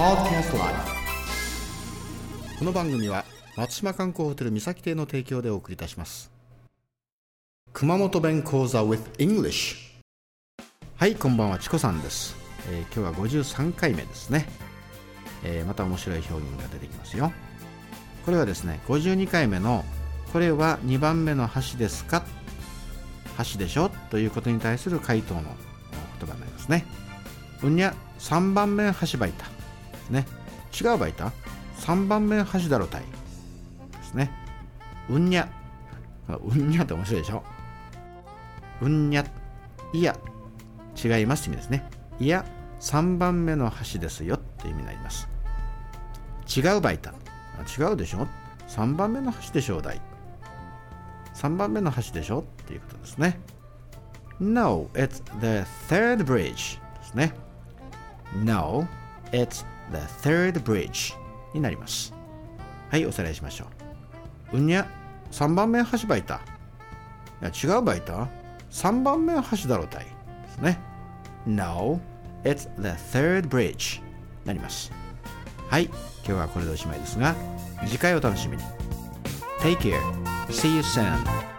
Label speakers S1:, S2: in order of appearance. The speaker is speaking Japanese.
S1: Podcast Live この番組は松島観光ホテル三崎邸の提供でお送りいたします。熊本弁講座 with English はいこんばんはチコさんです、えー今日は53回目ですね、えーまた面白い表現が出てきますよ。これはですね52回目のこれは2番目の橋ですか？橋でしょ？ということに対する回答の言葉になりますね。うんにゃ3番目橋ばいた。ね。違うばいた3番目橋だろたい。ですね。うんにゃ。うんにゃって面白いでしょ。うんにゃ。いや。違いますって意味ですね。いや3番目の橋ですよって意味になります。違うばいた違うでしょ。3番目の橋でしょうだい。3番目の橋でしょっていうことですね。No, it's the third bridge ですね。No, it's the third bridge になります。はいおさらいしましょう。うんにゃ3番目橋ばいた。いや違うばいた？3番目橋だろうたい。ですね。No, it's the third bridge になります。はい今日はこれでおしまいですが次回お楽しみに。Take care. See you soon.